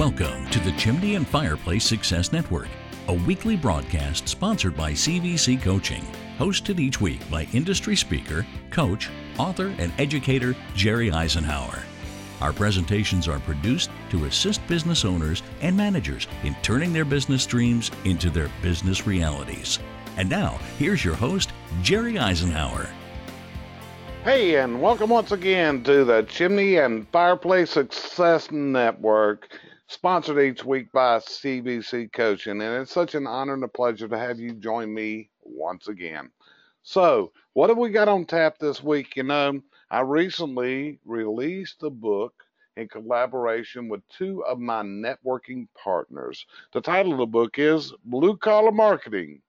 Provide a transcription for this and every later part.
Welcome to the Chimney and Fireplace Success Network, a weekly broadcast sponsored by CVC Coaching, hosted each week by industry speaker, coach, author, and educator Jerry Isenhour. Our presentations are produced to assist business owners and managers in turning their business dreams into their business realities. And now, here's your host, Jerry Isenhour. Hey, and welcome once again to the Chimney and Fireplace Success Network sponsored each week by CVC Coaching. And it's such an honor and a pleasure to have you join me once again. So, what have we got on tap this week? You know, I recently released a book in collaboration with two of my networking partners. The title of the book is Blue Collar Marketing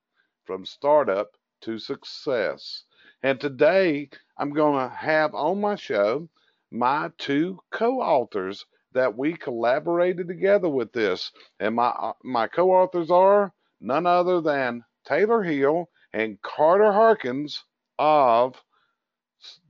From Startup to Success. And today I'm going to have on my show my two co authors that we collaborated together with this. And my uh, my co-authors are none other than Taylor Hill and Carter Harkins of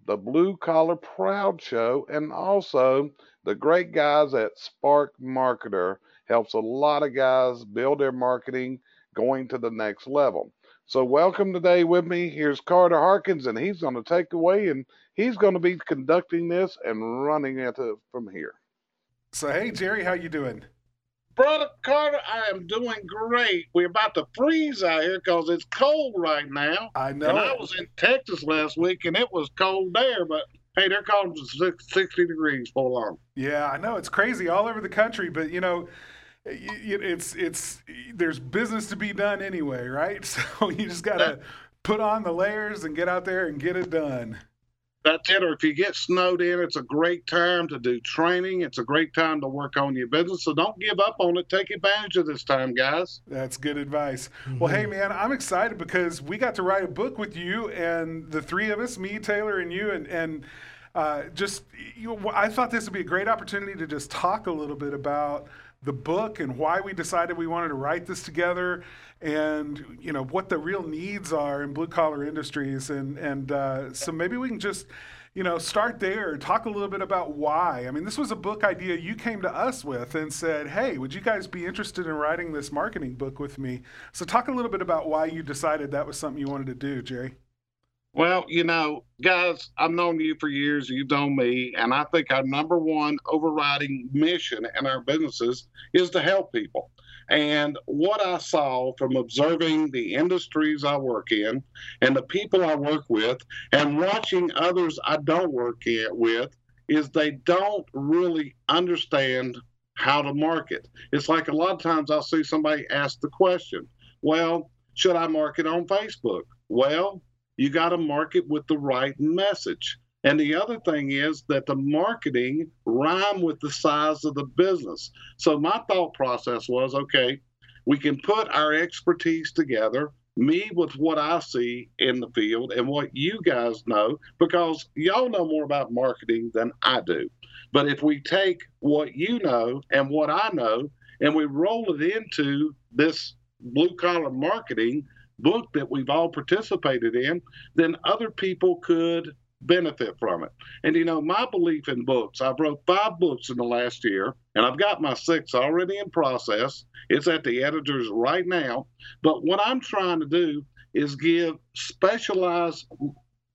the Blue Collar Proud Show, and also the great guys at Spark Marketer helps a lot of guys build their marketing going to the next level. So welcome today with me. Here's Carter Harkins, and he's going to take away, and he's going to be conducting this and running it from here. So hey Jerry, how you doing? Brother Carter, I am doing great. We're about to freeze out here because it's cold right now. I know. And I was in Texas last week and it was cold there, but hey, they're calling it 60 degrees for long. Yeah, I know. It's crazy all over the country, but you know, it's it's there's business to be done anyway, right? So you just got to put on the layers and get out there and get it done. That's it. Or if you get snowed in, it's a great time to do training. It's a great time to work on your business. So don't give up on it. Take advantage of this time, guys. That's good advice. Mm-hmm. Well, hey, man, I'm excited because we got to write a book with you and the three of us, me, Taylor, and you, and and uh, just you know, I thought this would be a great opportunity to just talk a little bit about the book and why we decided we wanted to write this together and you know what the real needs are in blue collar industries. And and uh, so maybe we can just you know start there. Talk a little bit about why. I mean this was a book idea you came to us with and said hey would you guys be interested in writing this marketing book with me? So talk a little bit about why you decided that was something you wanted to do jerry. Well, you know, guys, I've known you for years, you've known me, and I think our number one overriding mission in our businesses is to help people. And what I saw from observing the industries I work in and the people I work with and watching others I don't work with is they don't really understand how to market. It's like a lot of times I'll see somebody ask the question, well, should I market on Facebook? Well, you got to market with the right message. And the other thing is that the marketing rhyme with the size of the business. So my thought process was okay, we can put our expertise together, me with what I see in the field and what you guys know, because y'all know more about marketing than I do. But if we take what you know and what I know and we roll it into this blue collar marketing book that we've all participated in, then other people could benefit from it. And you know, my belief in books, I've wrote five books in the last year, and I've got my sixth already in process. It's at the editors right now. But what I'm trying to do is give specialized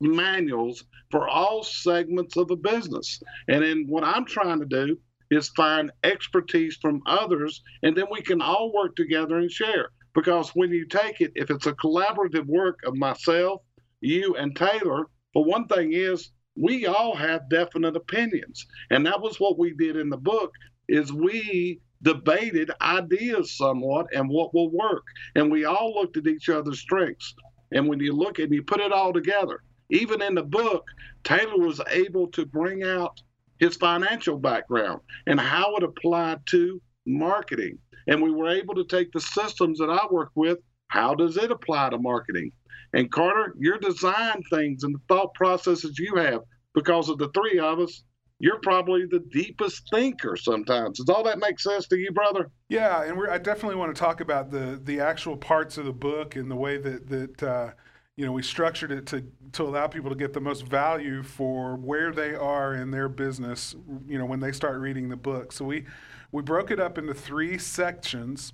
manuals for all segments of the business. And then what I'm trying to do is find expertise from others, and then we can all work together and share. Because when you take it, if it's a collaborative work of myself, you, and Taylor, but one thing is, we all have definite opinions, and that was what we did in the book. Is we debated ideas somewhat and what will work, and we all looked at each other's strengths. And when you look and you put it all together, even in the book, Taylor was able to bring out his financial background and how it applied to marketing. And we were able to take the systems that I work with, how does it apply to marketing? And Carter, your design things and the thought processes you have, because of the three of us, you're probably the deepest thinker sometimes. Does all that make sense to you, brother? Yeah, and I definitely want to talk about the the actual parts of the book and the way that that uh, you know we structured it to to allow people to get the most value for where they are in their business. You know, when they start reading the book. So we we broke it up into three sections,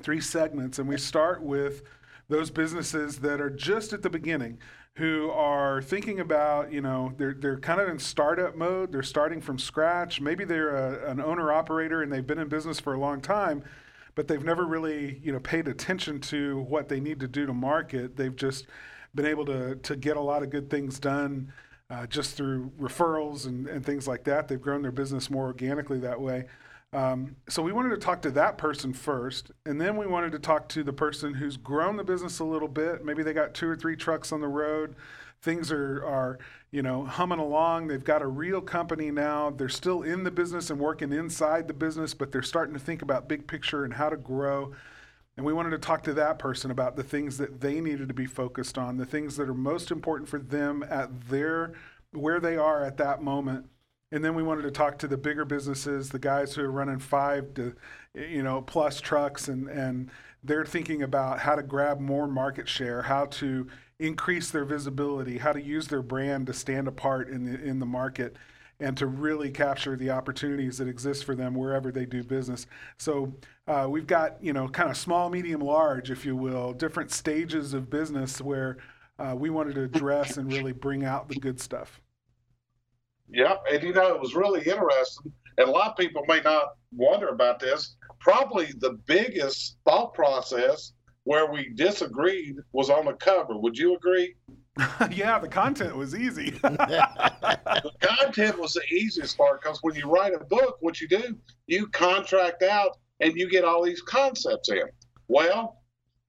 three segments, and we start with those businesses that are just at the beginning who are thinking about, you know, they're, they're kind of in startup mode. They're starting from scratch. Maybe they're a, an owner operator and they've been in business for a long time, but they've never really, you know, paid attention to what they need to do to market. They've just been able to, to get a lot of good things done uh, just through referrals and, and things like that. They've grown their business more organically that way. Um, so we wanted to talk to that person first, and then we wanted to talk to the person who's grown the business a little bit. Maybe they got two or three trucks on the road. Things are, are you know humming along. They've got a real company now. They're still in the business and working inside the business, but they're starting to think about big picture and how to grow. And we wanted to talk to that person about the things that they needed to be focused on, the things that are most important for them at their where they are at that moment and then we wanted to talk to the bigger businesses, the guys who are running five to, you know, plus trucks, and and they're thinking about how to grab more market share, how to increase their visibility, how to use their brand to stand apart in the in the market, and to really capture the opportunities that exist for them wherever they do business. So uh, we've got you know kind of small, medium, large, if you will, different stages of business where uh, we wanted to address and really bring out the good stuff. Yep, and you know it was really interesting, and a lot of people may not wonder about this. Probably the biggest thought process where we disagreed was on the cover. Would you agree? yeah, the content was easy. the content was the easiest part because when you write a book, what you do, you contract out and you get all these concepts in. Well,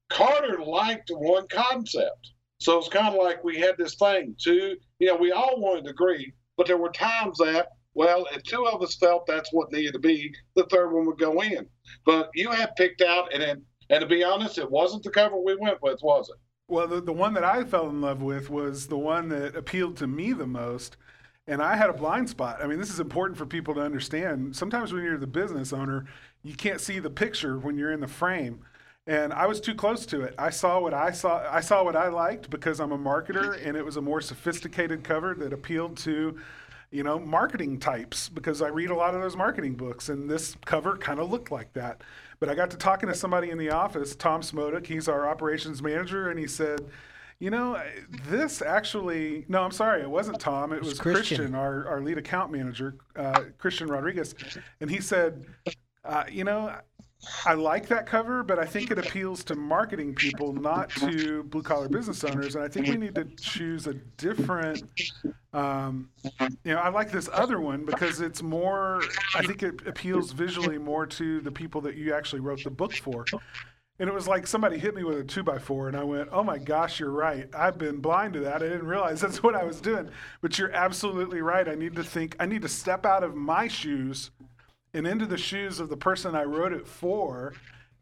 Carter liked one concept. So it's kind of like we had this thing, too. You know, we all wanted to agree, but there were times that, well, if two of us felt that's what needed to be, the third one would go in. But you had picked out, and and to be honest, it wasn't the cover we went with, was it? Well, the, the one that I fell in love with was the one that appealed to me the most. And I had a blind spot. I mean, this is important for people to understand. Sometimes when you're the business owner, you can't see the picture when you're in the frame and I was too close to it. I saw what I saw. I saw what I liked because I'm a marketer, and it was a more sophisticated cover that appealed to, you know, marketing types because I read a lot of those marketing books, and this cover kind of looked like that. But I got to talking to somebody in the office, Tom Smodak. He's our operations manager, and he said. You know, this actually, no, I'm sorry, it wasn't Tom. It was Christian, Christian our, our lead account manager, uh, Christian Rodriguez. And he said, uh, you know, I like that cover, but I think it appeals to marketing people, not to blue collar business owners. And I think we need to choose a different. Um, you know, I like this other one because it's more. I think it appeals visually more to the people that you actually wrote the book for. And it was like somebody hit me with a two by four, and I went, "Oh my gosh, you're right. I've been blind to that. I didn't realize that's what I was doing." But you're absolutely right. I need to think. I need to step out of my shoes and into the shoes of the person I wrote it for.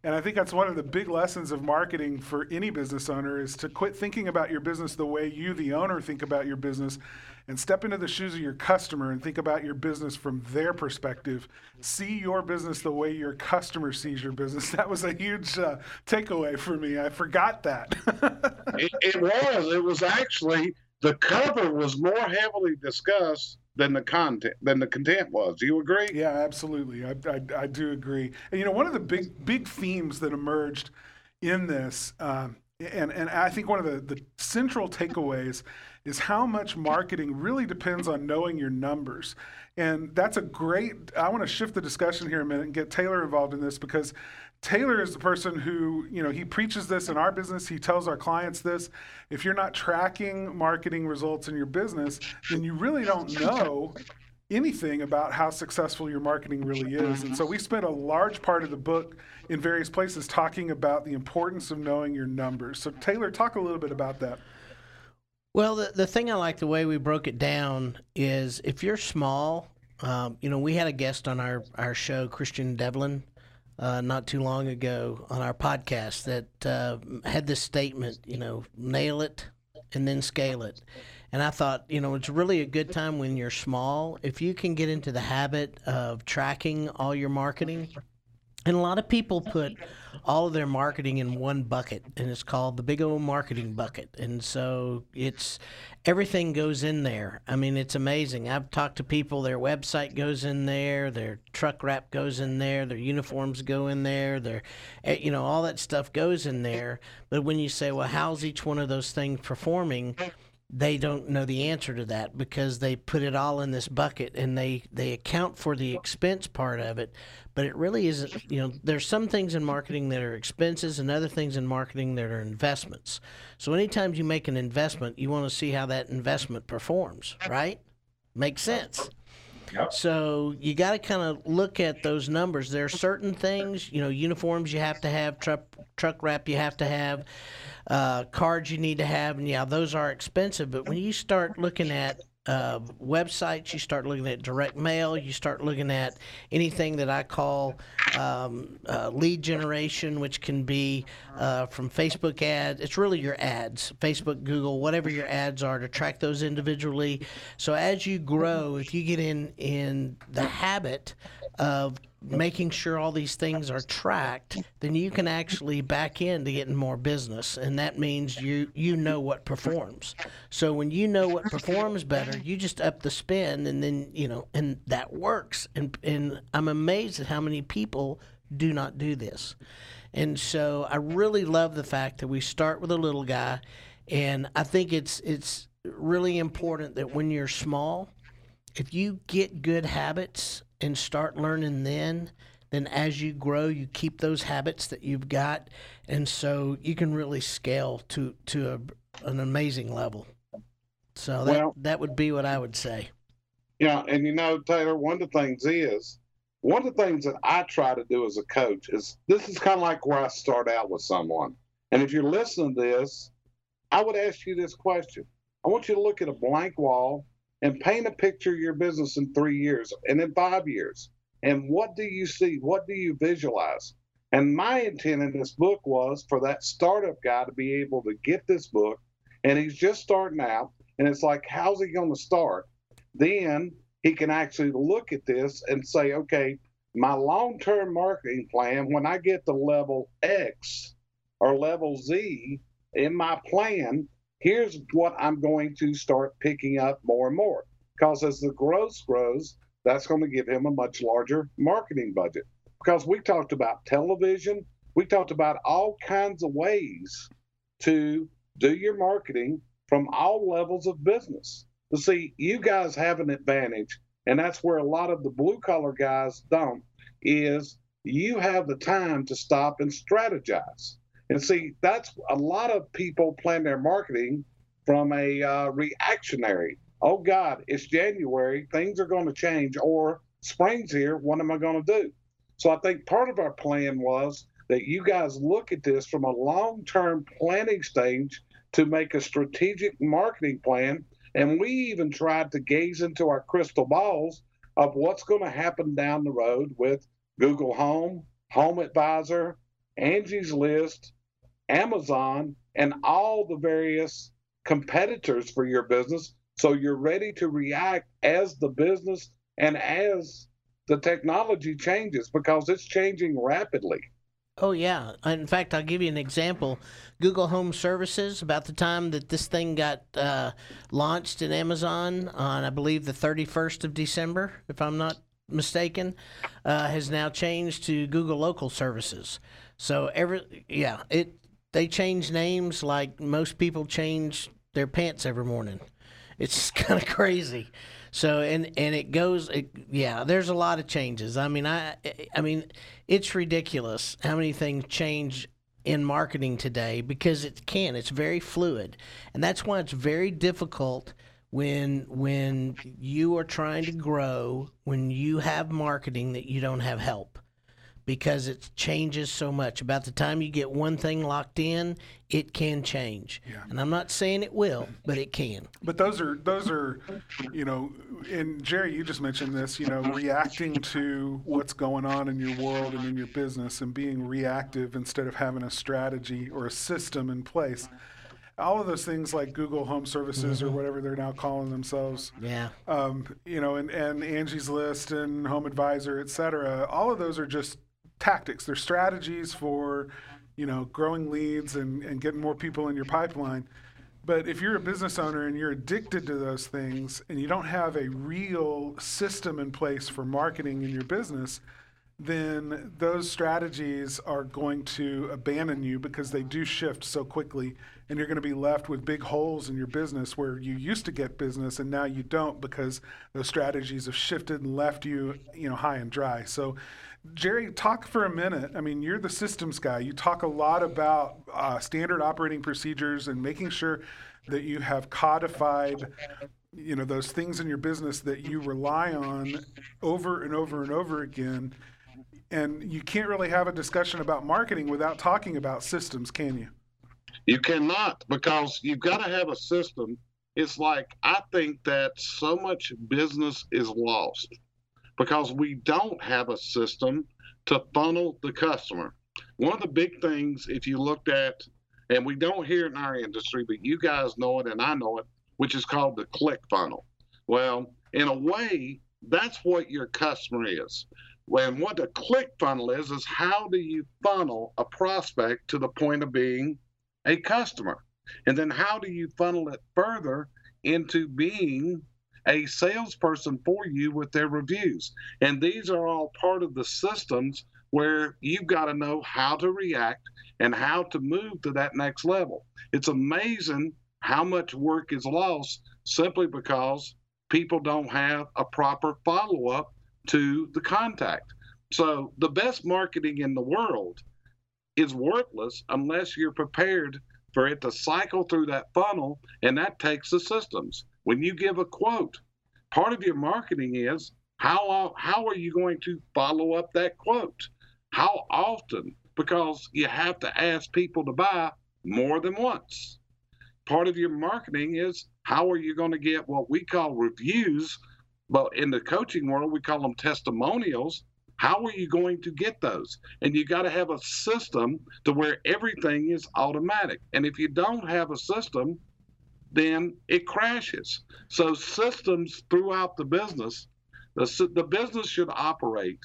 And I think that's one of the big lessons of marketing for any business owner is to quit thinking about your business the way you, the owner, think about your business and step into the shoes of your customer and think about your business from their perspective. See your business the way your customer sees your business. That was a huge uh, takeaway for me. I forgot that. it, it was. It was actually the cover was more heavily discussed than the content than the content was. Do you agree? Yeah, absolutely. I, I, I do agree. And you know, one of the big big themes that emerged in this, um, and and I think one of the the central takeaways is how much marketing really depends on knowing your numbers. And that's a great. I want to shift the discussion here a minute and get Taylor involved in this because Taylor is the person who, you know, he preaches this in our business. He tells our clients this. If you're not tracking marketing results in your business, then you really don't know anything about how successful your marketing really is. And so we spent a large part of the book in various places talking about the importance of knowing your numbers. So, Taylor, talk a little bit about that. Well, the, the thing I like the way we broke it down is if you're small, um, you know, we had a guest on our, our show, Christian Devlin uh, not too long ago on our podcast that uh, had this statement, you know, nail it and then scale it. And I thought, you know, it's really a good time when you're small. If you can get into the habit of tracking all your marketing, And a lot of people put all of their marketing in one bucket, and it's called the big old marketing bucket. And so it's everything goes in there. I mean, it's amazing. I've talked to people, their website goes in there, their truck wrap goes in there, their uniforms go in there, their, eh, you know, all that stuff goes in there. But when you say, well, how's each one of those things performing? They don't know the answer to that because they put it all in this bucket and they they account for the expense part of it. But it really isn't you know there's some things in marketing that are expenses and other things in marketing that are investments. So anytime you make an investment you want to see how that investment performs right? Makes sense So you got to kind of look at those numbers. There are certain things, you know, uniforms you have to have, truck truck wrap you have to have, uh, cards you need to have, and yeah, those are expensive. But when you start looking at uh, websites, you start looking at direct mail, you start looking at anything that I call um, uh, lead generation, which can be uh, from Facebook ads. It's really your ads, Facebook, Google, whatever your ads are to track those individually. So as you grow, if you get in in the habit of making sure all these things are tracked, then you can actually back into getting more business, and that means you you know what performs. So when you know what performs better, you just up the spend, and then you know, and that works. And and I'm amazed at how many people do not do this. And so I really love the fact that we start with a little guy, and I think it's it's really important that when you're small, if you get good habits and start learning then, then as you grow, you keep those habits that you've got, and so you can really scale to to a, an amazing level. So that Well- that would be what I would say. Yeah, and you know, Taylor, one of the things is one of the things that I try to do as a coach is this is kind of like where I start out with someone. And if you're listening to this, I would ask you this question. I want you to look at a blank wall and paint a picture of your business in three years and in five years. And what do you see? What do you visualize? And my intent in this book was for that startup guy to be able to get this book, and he's just starting out. And it's like, how's he going to start? then he can actually look at this and say, okay, my long term marketing plan, when I get to level X or level Z in my plan, here's what I'm going to start picking up more and more. Because as the growth grows, that's going to give him a much larger marketing budget. Because we talked about television, we talked about all kinds of ways to do your marketing from all levels of business. But see, you guys have an advantage, and that's where a lot of the blue collar guys don't, is you have the time to stop and strategize. And see, that's a lot of people plan their marketing from a uh, reactionary. Oh God, it's January, things are going to change, or spring's here, what am I going to do? So I think part of our plan was that you guys look at this from a long term planning stage to make a strategic marketing plan and we even tried to gaze into our crystal balls of what's going to happen down the road with Google Home, Home Advisor, Angie's List, Amazon, and all the various competitors for your business. So you're ready to react as the business and as the technology changes because it's changing rapidly. Oh yeah. In fact, I'll give you an example. Google Home Services, about the time that this thing got uh, launched in Amazon on, I believe, the 31st of December, if I'm not mistaken, uh, has now changed to Google Local Services. So every yeah, it they change names like most people change their pants every morning. It's kind of crazy. So and and it goes it, yeah, there's a lot of changes. I mean, I I mean, it's ridiculous how many things change in marketing today because it can. It's very fluid. And that's why it's very difficult when when you are trying to grow, when you have marketing that you don't have help because it changes so much. About the time you get one thing locked in, it can change. Yeah. And I'm not saying it will, but it can. But those are those are, you know, and Jerry, you just mentioned this, you know, reacting to what's going on in your world and in your business, and being reactive instead of having a strategy or a system in place. All of those things like Google Home Services or whatever they're now calling themselves, Yeah. um, you know, and, and Angie's List and Home Advisor, et cetera, all of those are just tactics, they're strategies for, you know, growing leads and, and getting more people in your pipeline. But if you're a business owner and you're addicted to those things and you don't have a real system in place for marketing in your business, then those strategies are going to abandon you because they do shift so quickly and you're going to be left with big holes in your business where you used to get business and now you don't because those strategies have shifted and left you you know high and dry so jerry talk for a minute. I mean you're the systems guy. You talk a lot about uh, standard operating procedures and making sure that you have codified you know those things in your business that you rely on over and over and over again. And you can't really have a discussion about marketing without talking about systems can you? You cannot because you've got to have a system. It's like I think that so much business is lost because we don't have a system to funnel the customer. One of the big things, if you looked at, and we don't hear it in our industry, but you guys know it and I know it, which is called the click funnel. Well, in a way, that's what your customer is. When what the click funnel is, is how do you funnel a prospect to the point of being a customer? And then how do you funnel it further into being a salesperson for you with their reviews? And these are all part of the systems where you've got to know how to react and how to move to that next level. It's amazing how much work is lost simply because people don't have a proper follow up to the contact. So, the best marketing in the world is worthless unless you're prepared for it to cycle through that funnel, and that takes the systems. When you give a quote, part of your marketing is how how are you going to follow up that quote? How often? Because you have to ask people to buy more than once. Part of your marketing is how are you going to get what we call reviews, but in the coaching world we call them testimonials how are you going to get those? And you got to have a system to where everything is automatic. And if you don't have a system, then it crashes. So systems throughout the business, the, the business should operate.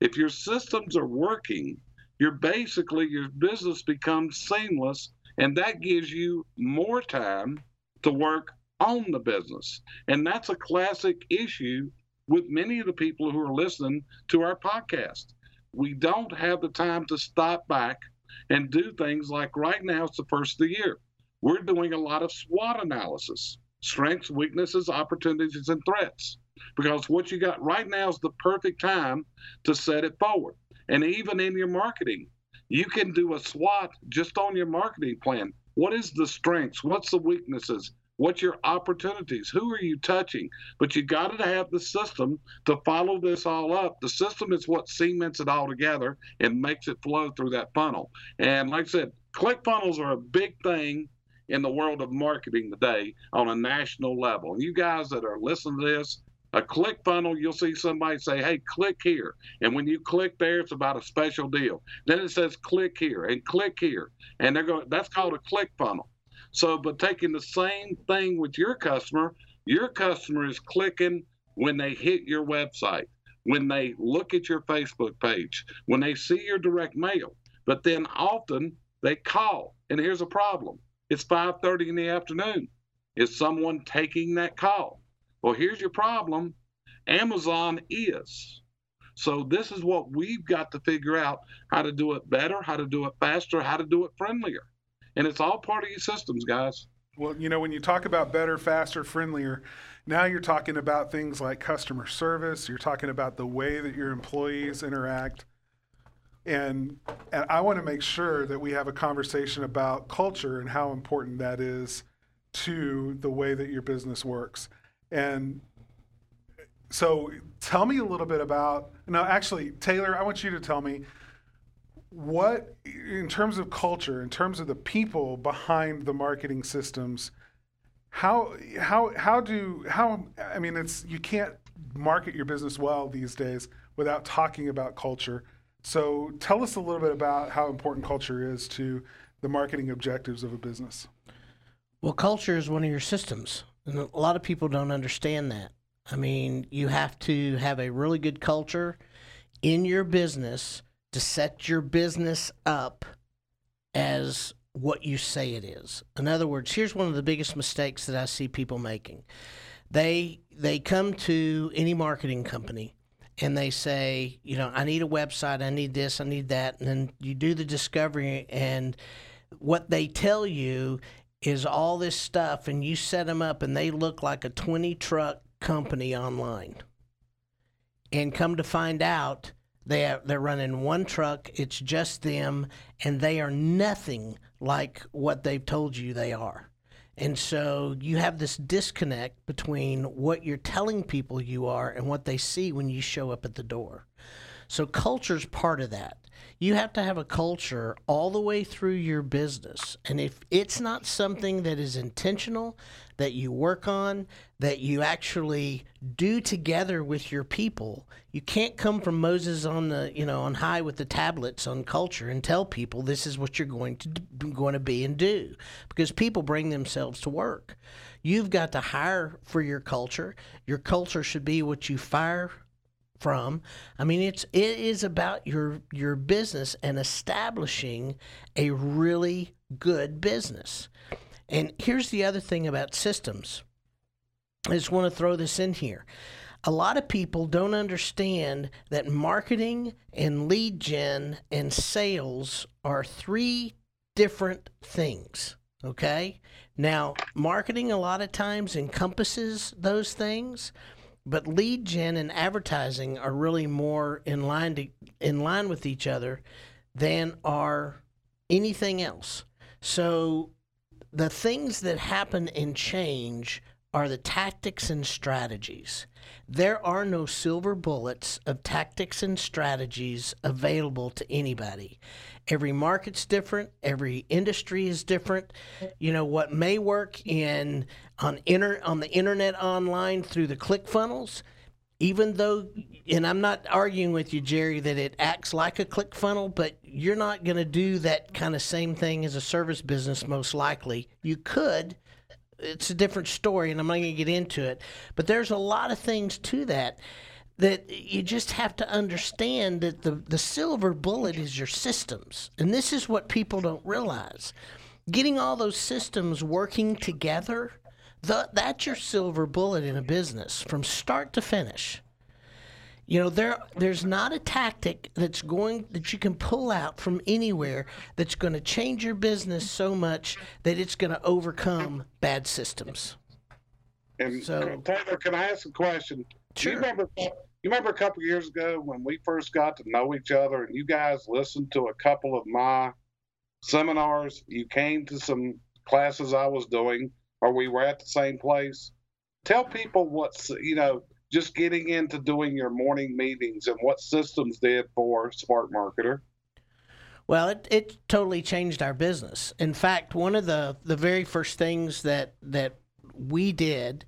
If your systems are working, you're basically your business becomes seamless, and that gives you more time to work on the business. And that's a classic issue with many of the people who are listening to our podcast. We don't have the time to stop back and do things like right now, it's the first of the year. We're doing a lot of SWOT analysis strengths, weaknesses, opportunities, and threats. Because what you got right now is the perfect time to set it forward. And even in your marketing, you can do a SWOT just on your marketing plan. What is the strengths? What's the weaknesses? What's your opportunities? Who are you touching? But you got to have the system to follow this all up. The system is what cements it all together and makes it flow through that funnel. And like I said, click funnels are a big thing in the world of marketing today on a national level. And you guys that are listening to this, a click funnel, you'll see somebody say, hey, click here. And when you click there, it's about a special deal. Then it says click here and click here. And they're going that's called a click funnel. So, but taking the same thing with your customer, your customer is clicking when they hit your website, when they look at your Facebook page, when they see your direct mail. But then often they call, and here's a problem: it's 5:30 in the afternoon. Is someone taking that call? Well, here's your problem: Amazon is. So this is what we've got to figure out: how to do it better, how to do it faster, how to do it friendlier and it's all part of your systems, guys. Well, you know, when you talk about better, faster, friendlier, now you're talking about things like customer service. You're talking about the way that your employees interact. And, and I want to make sure that we have a conversation about culture and how important that is to the way that your business works. And so tell me a little bit about, no, actually, Taylor, I want you to tell me what in terms of culture in terms of the people behind the marketing systems how how how do how i mean it's you can't market your business well these days without talking about culture so tell us a little bit about how important culture is to the marketing objectives of a business well culture is one of your systems and a lot of people don't understand that i mean you have to have a really good culture in your business to set your business up as what you say it is. In other words, here's one of the biggest mistakes that I see people making. They they come to any marketing company and they say, you know, I need a website, I need this, I need that, and then you do the discovery and what they tell you is all this stuff and you set them up and they look like a 20 truck company online. And come to find out, they are, they're running one truck, it's just them, and they are nothing like what they've told you they are. And so you have this disconnect between what you're telling people you are and what they see when you show up at the door. So culture's part of that. You have to have a culture all the way through your business. And if it's not something that is intentional, that you work on, that you actually do together with your people, you can't come from Moses on the, you know, on high with the tablets on culture and tell people this is what you're going to going to be and do because people bring themselves to work. You've got to hire for your culture. Your culture should be what you fire from. I mean, it's it is about your your business and establishing a really good business. And here's the other thing about systems. I just want to throw this in here. A lot of people don't understand that marketing and lead gen and sales are three different things. Okay. Now, marketing a lot of times encompasses those things, but lead gen and advertising are really more in line to, in line with each other than are anything else. So the things that happen and change are the tactics and strategies. There are no silver bullets of tactics and strategies available to anybody. Every market's different, every industry is different. You know what may work in on inter, on the internet online through the click funnels even though and I'm not arguing with you Jerry that it acts like a click funnel but you're not going to do that kind of same thing as a service business most likely you could it's a different story and I'm not going to get into it but there's a lot of things to that that you just have to understand that the, the silver bullet is your systems. And this is what people don't realize. Getting all those systems working together, the, that's your silver bullet in a business from start to finish. You know, there there's not a tactic that's going that you can pull out from anywhere that's going to change your business so much that it's going to overcome bad systems. And so, Taylor, can I ask a question? Sure. You remember, you remember a couple years ago when we first got to know each other, and you guys listened to a couple of my seminars. You came to some classes I was doing, or we were at the same place. Tell people what's you know just getting into doing your morning meetings and what systems did for Spark Marketer. Well, it, it totally changed our business. In fact, one of the, the very first things that that we did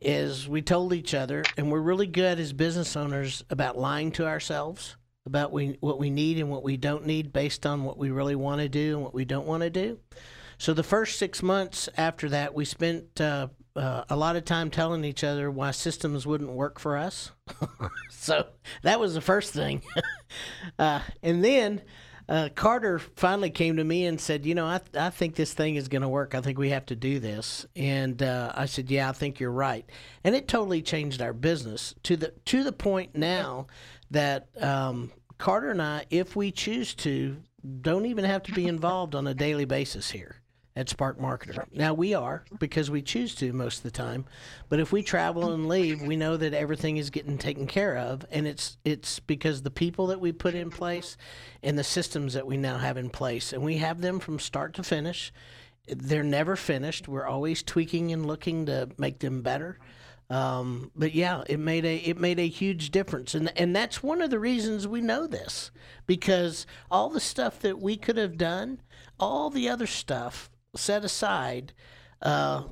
is we told each other, and we're really good as business owners about lying to ourselves about we, what we need and what we don't need based on what we really want to do and what we don't want to do. So the first six months after that, we spent uh, uh, a lot of time telling each other why systems wouldn't work for us. so that was the first thing. uh, and then uh, Carter finally came to me and said, "You know, I I think this thing is going to work. I think we have to do this." And uh, I said, "Yeah, I think you're right." And it totally changed our business to the to the point now that um, Carter and I, if we choose to, don't even have to be involved on a daily basis here at Spark Marketer. Now we are because we choose to most of the time, but if we travel and leave, we know that everything is getting taken care of, and it's it's because the people that we put in place and the systems that we now have in place, and we have them from start to finish. They're never finished. We're always tweaking and looking to make them better. Um, but yeah, it made a it made a huge difference, and and that's one of the reasons we know this because all the stuff that we could have done, all the other stuff set aside. Uh,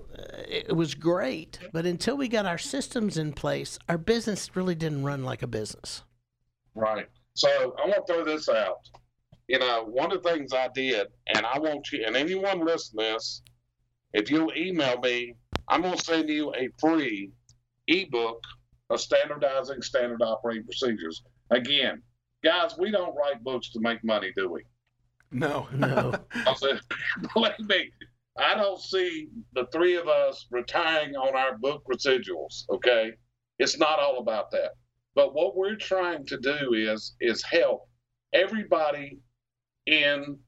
it was great, but until we got our systems in place, our business really didn't run like a business. Right. So I want to throw this out. You know, one of the things I did, and I want you, and anyone listening this, if you email me, I'm going to send you a free ebook of standardizing standard operating procedures. Again, guys, we don't write books to make money, do we? No. No. I said, believe me, I don't see the three of us retiring on our book residuals. Okay, it's not all about that. But what we're trying to do is is help everybody in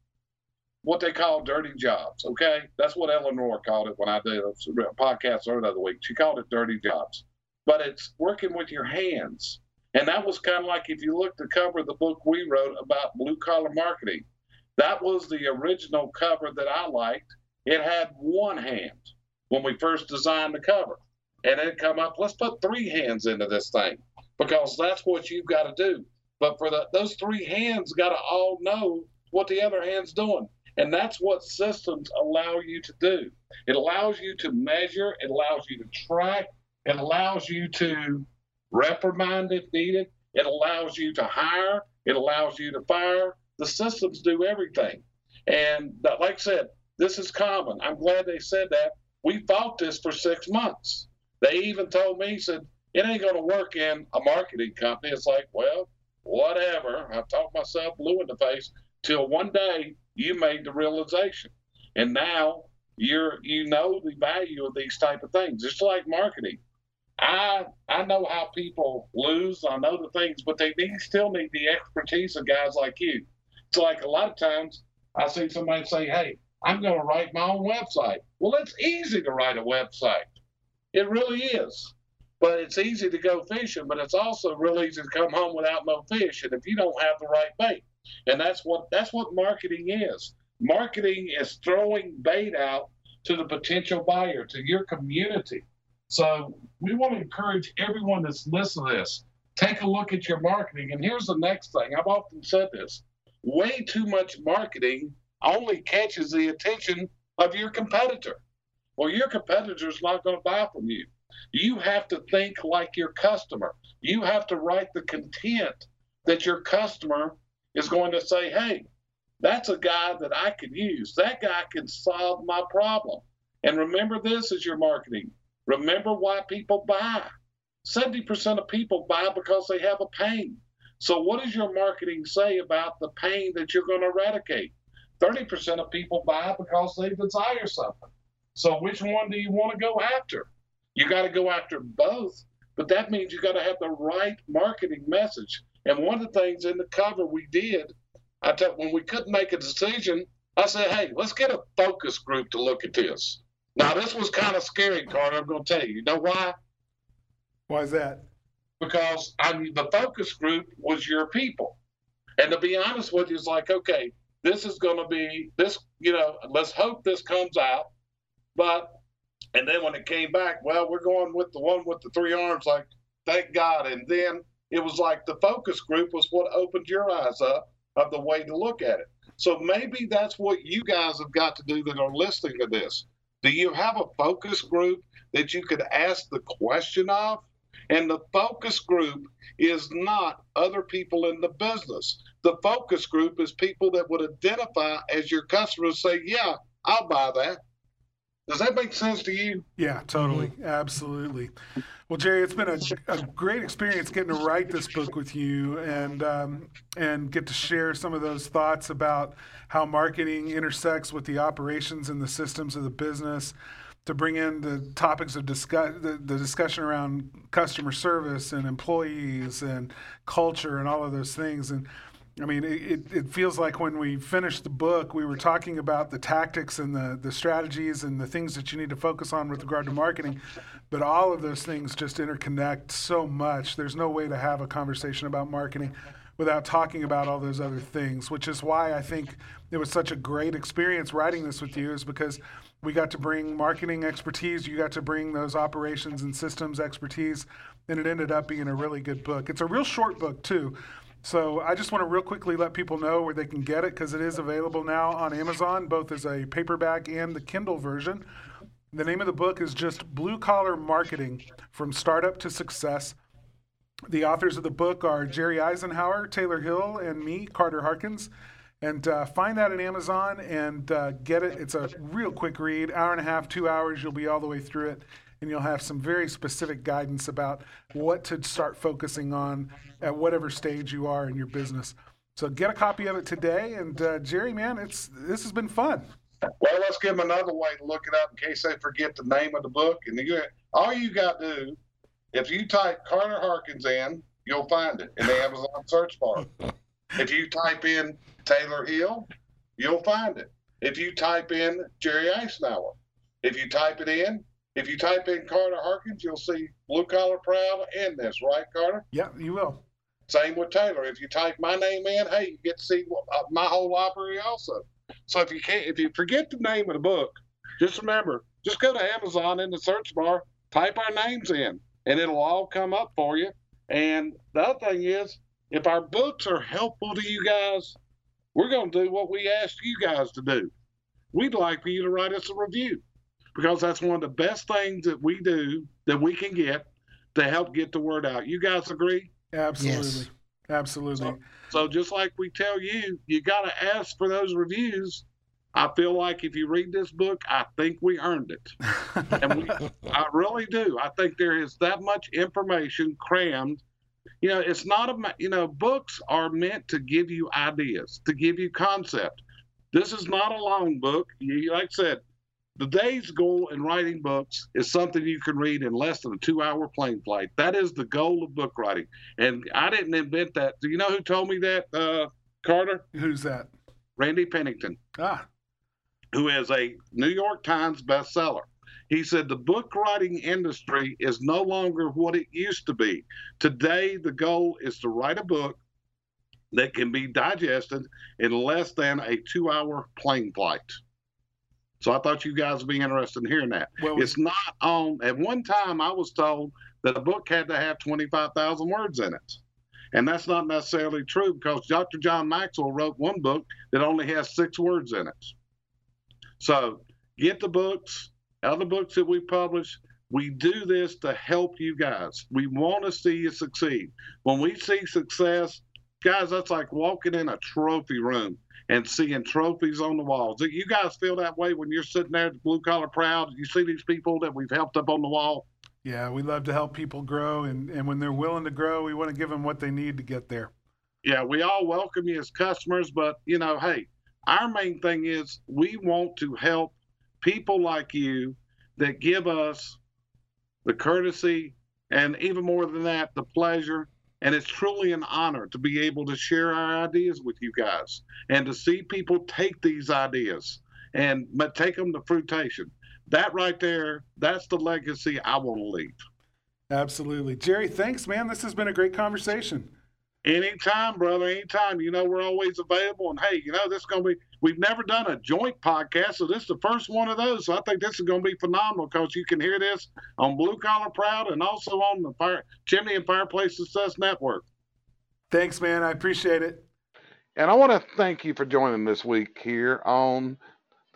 what they call dirty jobs. Okay, that's what Eleanor called it when I did a podcast earlier the week. She called it dirty jobs, but it's working with your hands. And that was kind of like if you look the cover of the book we wrote about blue collar marketing. That was the original cover that I liked. It had one hand when we first designed the cover. And it come up, let's put three hands into this thing because that's what you've got to do. But for the, those three hands, got to all know what the other hand's doing. And that's what systems allow you to do. It allows you to measure, it allows you to track, it allows you to reprimand if needed, it allows you to hire, it allows you to fire. The systems do everything. And like I said, this is common. I'm glad they said that. We fought this for six months. They even told me, said, it ain't going to work in a marketing company. It's like, well, whatever. I talked myself blue in the face till one day you made the realization. And now you're you know the value of these type of things. It's like marketing. I I know how people lose. I know the things, but they need, still need the expertise of guys like you. It's like a lot of times I see somebody say, "Hey, I'm going to write my own website." Well, it's easy to write a website. It really is. But it's easy to go fishing, but it's also real easy to come home without no fish. And if you don't have the right bait, and that's what that's what marketing is. Marketing is throwing bait out to the potential buyer, to your community. So we want to encourage everyone that's listening to this, take a look at your marketing. And here's the next thing. I've often said this. Way too much marketing only catches the attention of your competitor. Well, your competitor is not going to buy from you. You have to think like your customer. You have to write the content that your customer is going to say, hey, that's a guy that I could use. That guy can solve my problem. And remember this as your marketing. Remember why people buy. 70% of people buy because they have a pain. So, what does your marketing say about the pain that you're going to eradicate? 30% of people buy because they desire something. So, which one do you want to go after? You got to go after both, but that means you got to have the right marketing message. And one of the things in the cover we did, I tell when we couldn't make a decision, I said, hey, let's get a focus group to look at this. Now, this was kind of scary, Carter. I'm going to tell you. You know why? Why is that? Because I the focus group was your people. And to be honest with you, it's like, okay, this is going to be this, you know, let's hope this comes out. But, and then when it came back, well, we're going with the one with the three arms, like, thank God. And then it was like the focus group was what opened your eyes up of the way to look at it. So maybe that's what you guys have got to do that are listening to this. Do you have a focus group that you could ask the question of? And the focus group is not other people in the business. The focus group is people that would identify as your customers say, Yeah, I'll buy that. Does that make sense to you? Yeah, totally. Absolutely. Well, Jerry, it's been a, a, great experience getting to write this book with you and um, and get to share some of those thoughts about how marketing intersects with the operations and the systems of the business. To bring in the topics of discuss the, the discussion around customer service and employees and culture and all of those things and I mean, it, it feels like when we finished the book, we were talking about the tactics and the, the strategies and the things that you need to focus on with regard to marketing. But all of those things just interconnect so much. There's no way to have a conversation about marketing without talking about all those other things, which is why I think it was such a great experience writing this with you, is because we got to bring marketing expertise, you got to bring those operations and systems expertise, and it ended up being a really good book. It's a real short book, too. So I just want to real quickly let people know where they can get it because it is available now on Amazon, both as a paperback and the Kindle version. The name of the book is just Blue Collar Marketing From Startup to Success. The authors of the book are Jerry Isenhour, Taylor Hill, and me, Carter Harkins. And uh, find that at Amazon and uh, get it. It's a real quick read, hour and a half, two hours. You'll be all the way through it. and you'll have some very specific guidance about what to start focusing on at whatever stage you are in your business. So get a copy of it today. And uh, Jerry, man, it's this has been fun. Well, let's give them another way to look it up in case they forget the name of the book. And you, all you got to do, if you type Carter Harkins in, you'll find it in the Amazon search bar. If you type in Taylor Hill, you'll find it. If you type in Jerry Isenhour, if you type it in, if you type in Carter Harkins, you'll see Blue Collar Proud and this, right, Carter? Yeah, you will. Same with Taylor. If you type my name in, hey, you get to see uh, my whole library also. So if you can't, if you forget the name of the book, just remember, just go to Amazon in the search bar, type our names in, and it'll all come up for you. And the other thing is, if our books are helpful to you guys, we're going to do what we asked you guys to do. We'd like for you to write us a review because that's one of the best things that we do that we can get to help get the word out. You guys agree? Absolutely. Yes. Absolutely. So, so, just like we tell you, you got to ask for those reviews. I feel like if you read this book, I think we earned it. and we, I really do. I think there is that much information crammed. You know, it's not a, you know, books are meant to give you ideas, to give you concept. This is not a long book. You, like I said, the day's goal in writing books is something you can read in less than a two hour plane flight. That is the goal of book writing. And I didn't invent that. Do you know who told me that, uh, Carter? Who's that? Randy Pennington. Ah. Who is a New York Times bestseller. He said the book writing industry is no longer what it used to be. Today, the goal is to write a book that can be digested in less than a two hour plane flight. So I thought you guys would be interested in hearing that. Well, it's not on. At one time, I was told that a book had to have 25,000 words in it. And that's not necessarily true because Dr. John Maxwell wrote one book that only has six words in it. So get the books, other books that we publish. We do this to help you guys. We want to see you succeed. When we see success, guys, that's like walking in a trophy room and seeing trophies on the walls. Do you guys feel that way when you're sitting there at Blue Collar Proud? You see these people that we've helped up on the wall? Yeah, we love to help people grow, and, and when they're willing to grow, we want to give them what they need to get there. Yeah, we all welcome you as customers, but you know, hey, our main thing is we want to help people like you that give us the courtesy and even more than that, the pleasure and it's truly an honor to be able to share our ideas with you guys and to see people take these ideas and take them to fruition. That right there, that's the legacy I want to leave. Absolutely. Jerry, thanks, man. This has been a great conversation. Anytime, brother. Anytime. You know, we're always available. And hey, you know, this is going to be, we've never done a joint podcast. So this is the first one of those. So I think this is going to be phenomenal because you can hear this on Blue Collar Proud and also on the Fire, Chimney and Fireplace Success Network. Thanks, man. I appreciate it. And I want to thank you for joining this week here on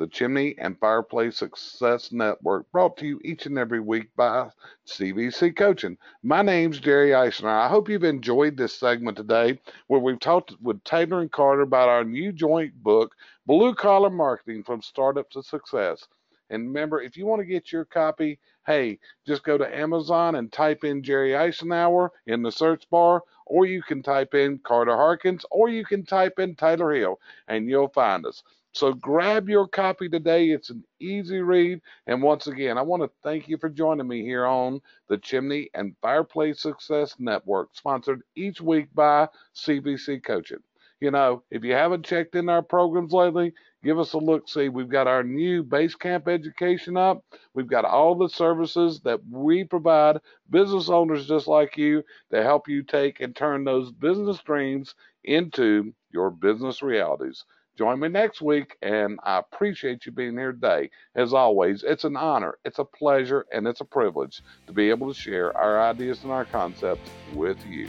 the Chimney and Fireplace Success Network, brought to you each and every week by CVC Coaching. My name's Jerry Isenhour. I hope you've enjoyed this segment today where we've talked with Taylor and Carter about our new joint book, Blue Collar Marketing from Startup to Success. And remember, if you want to get your copy, hey, just go to Amazon and type in Jerry Isenhour in the search bar, or you can type in Carter Harkins, or you can type in Taylor Hill, and you'll find us. So grab your copy today. It's an easy read. And once again, I want to thank you for joining me here on the Chimney and Fireplace Success Network, sponsored each week by CVC Coaching. You know, if you haven't checked in our programs lately, give us a look. See, we've got our new base camp education up. We've got all the services that we provide business owners just like you to help you take and turn those business dreams into your business realities. Join me next week, and I appreciate you being here today. As always, it's an honor, it's a pleasure, and it's a privilege to be able to share our ideas and our concepts with you.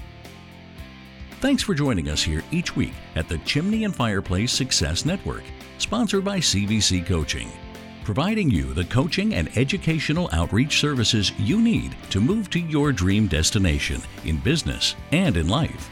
Thanks for joining us here each week at the Chimney and Fireplace Success Network, sponsored by CVC Coaching, providing you the coaching and educational outreach services you need to move to your dream destination in business and in life.